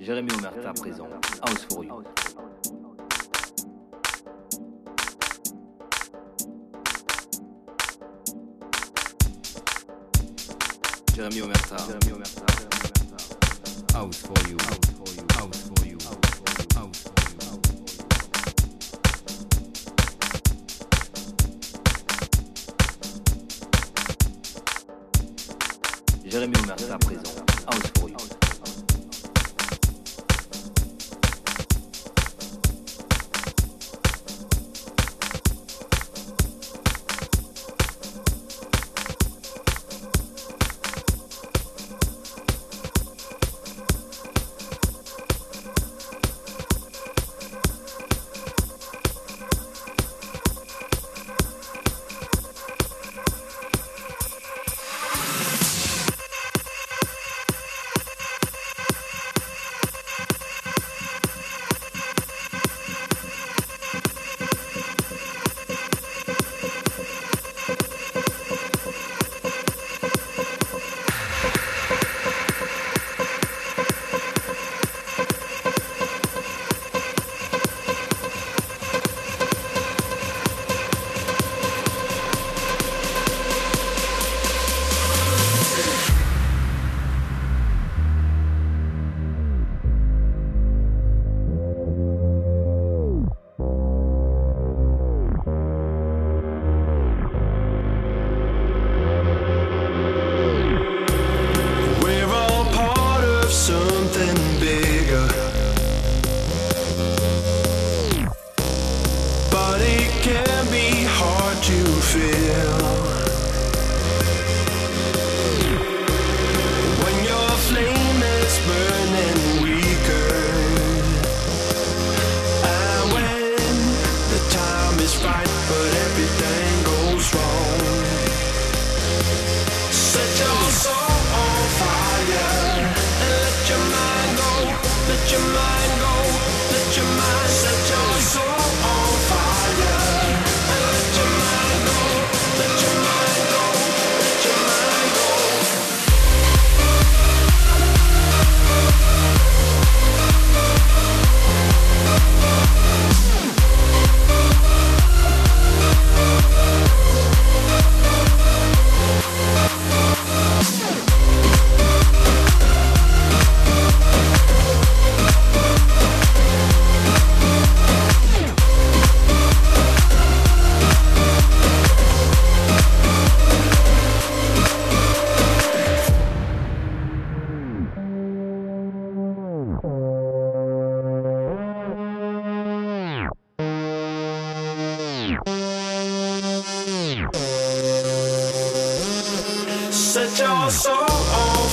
Jérémy Omerta présent, House for You. Jérémy Omerta, House for You, House for You, House for You, House for You. Jérémy Omerta présent, House for You.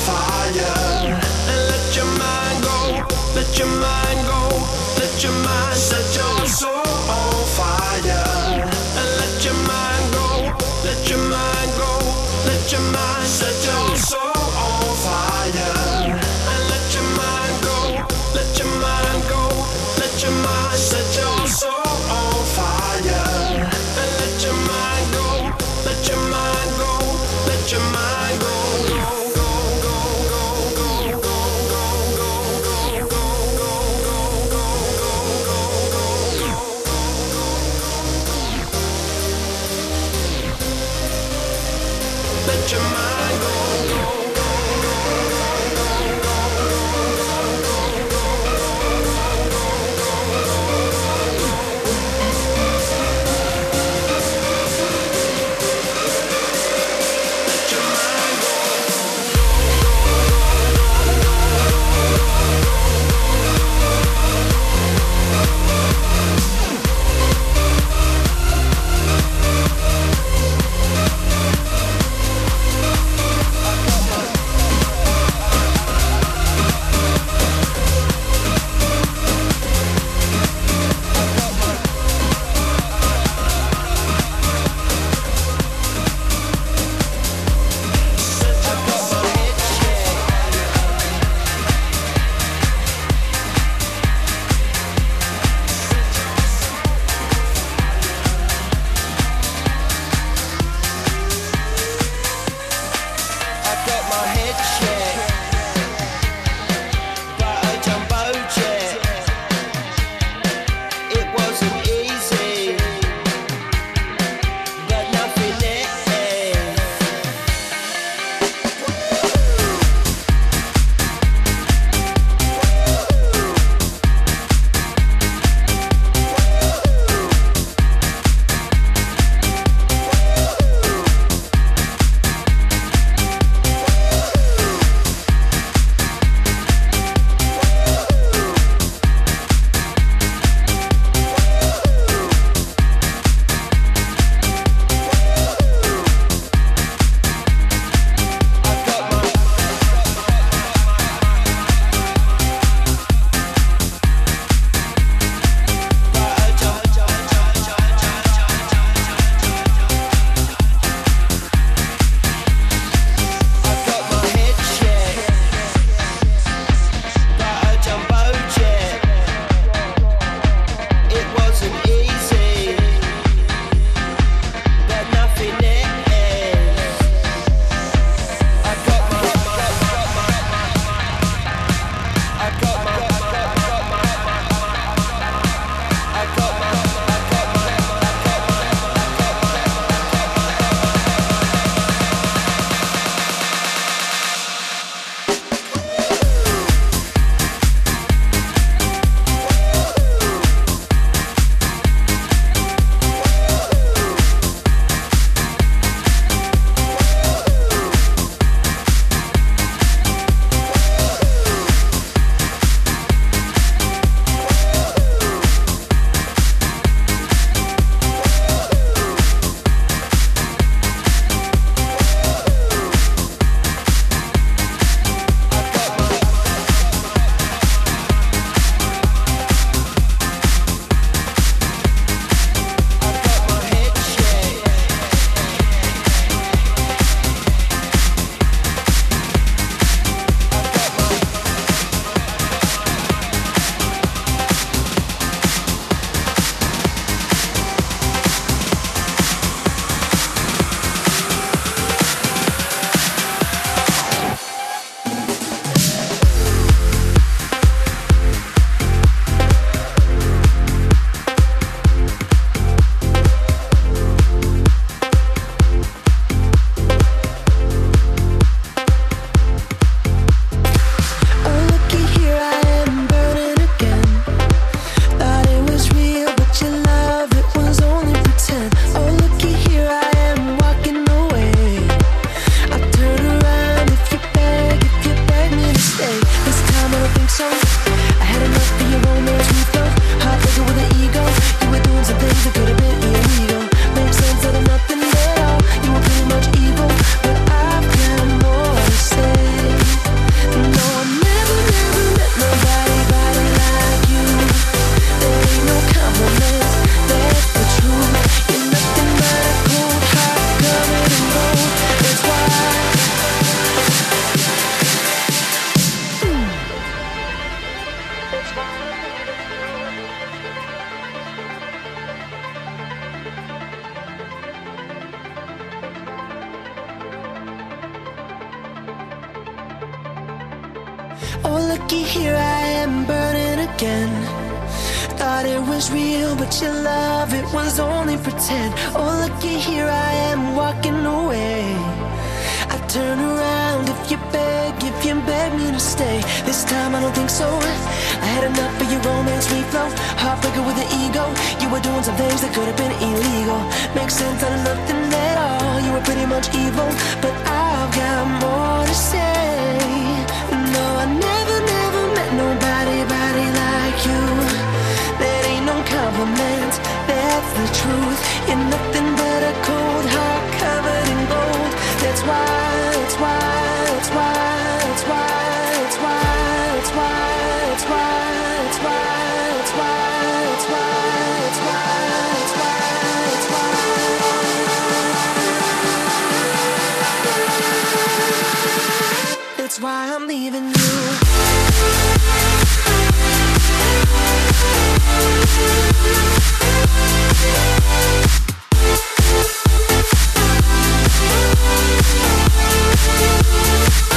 fire and let your mind go, let your mind. I'm leaving you We'll be right back.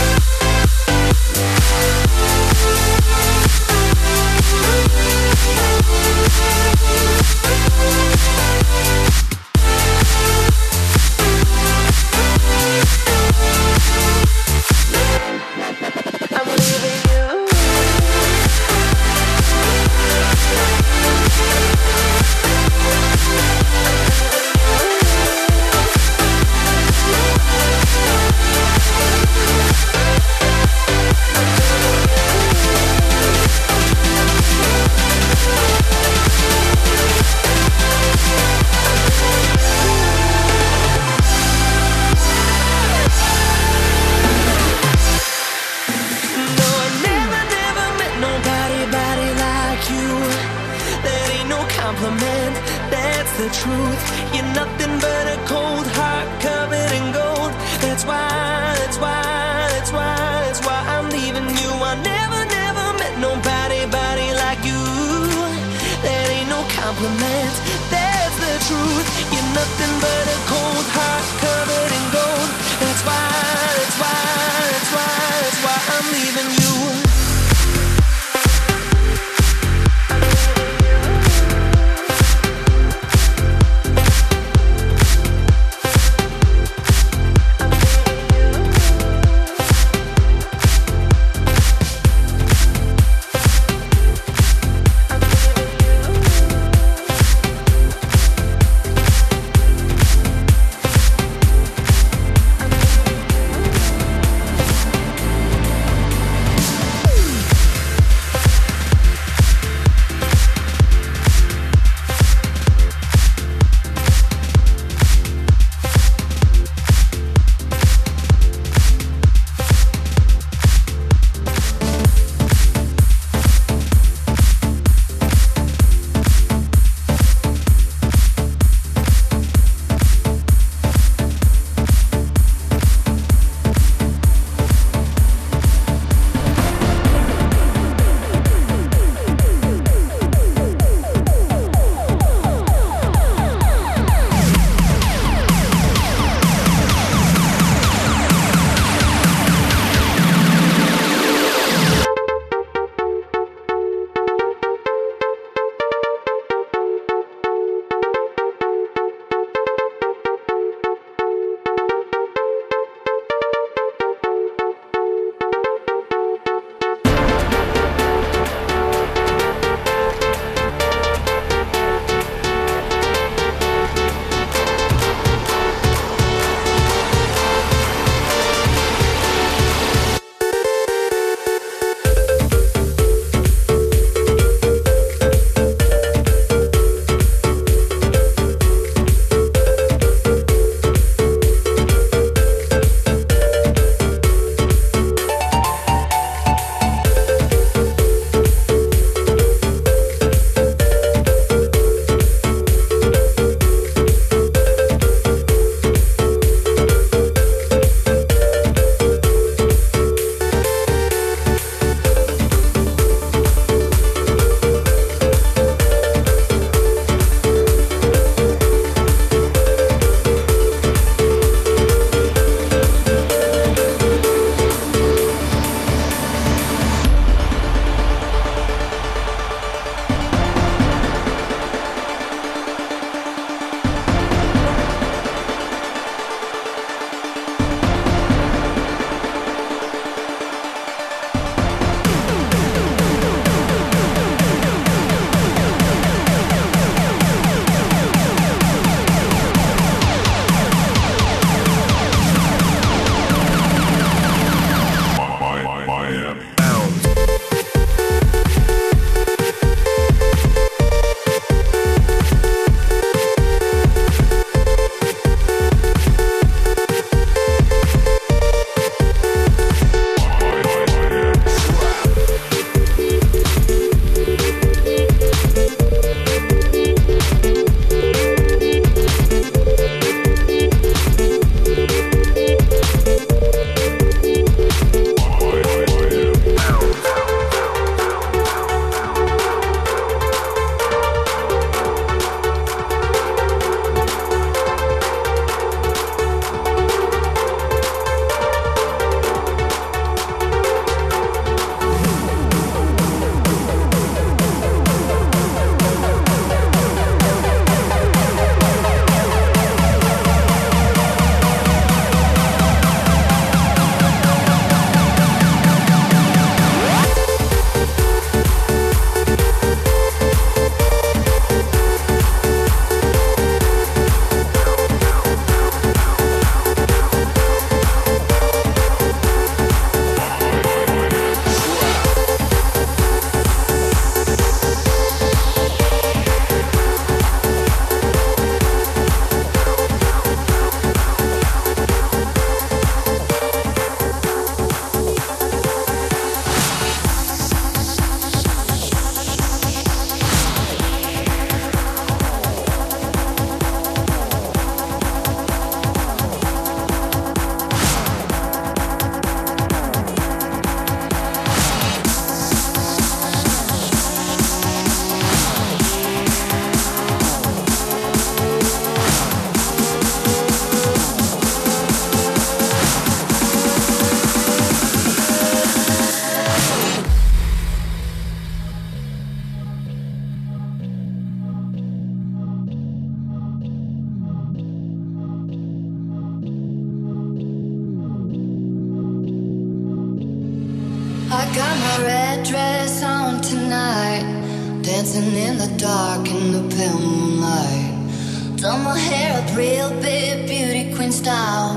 Dancing in the dark in the pale moonlight. Done my hair up real big, beauty queen style.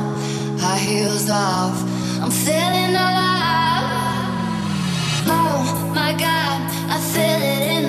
High heels off, I'm feeling alive. Oh my god, I feel it in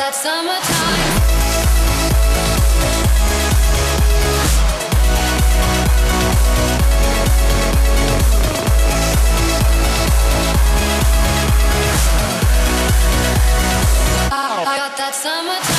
that summertime. I got that summertime.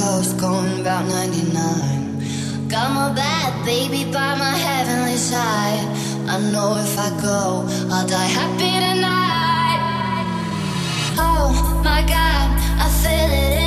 coast, going about 99. Got my bad baby by my heavenly side. I know if I go, I'll die happy tonight. Oh my god, I feel it.